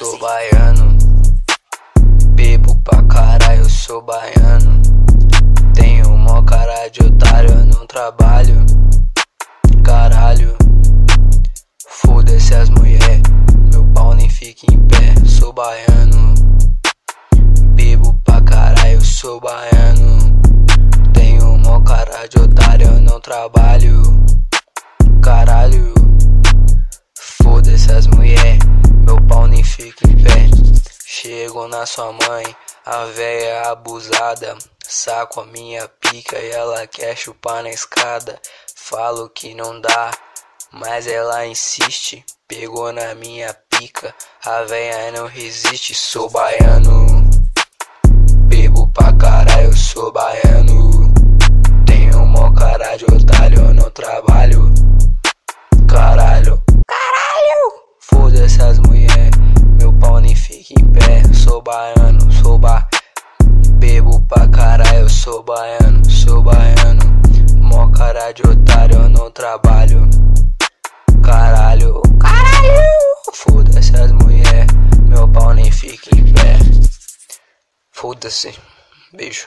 sou baiano. Bebo pra caralho, eu sou baiano. Tenho mó cara de otário, eu não trabalho. Caralho, foda-se as mulher. Meu pau nem fica em pé, sou baiano. Bebo pra caralho, eu sou baiano. Tenho mó cara de otário, eu não trabalho. Chego na sua mãe, a véia abusada. Saco a minha pica e ela quer chupar na escada. Falo que não dá, mas ela insiste. Pegou na minha pica, a véia não resiste. Sou baiano, bebo pra caralho, sou baiano. Tenho mó cara de otário, não trabalho. Baiano, sou ba. Bebo pra caralho, eu sou baiano, sou baiano. Mó cara de otário, eu não trabalho. Caralho, caralho, foda-se as mulher. Meu pau nem fica em pé. Foda-se, beijo.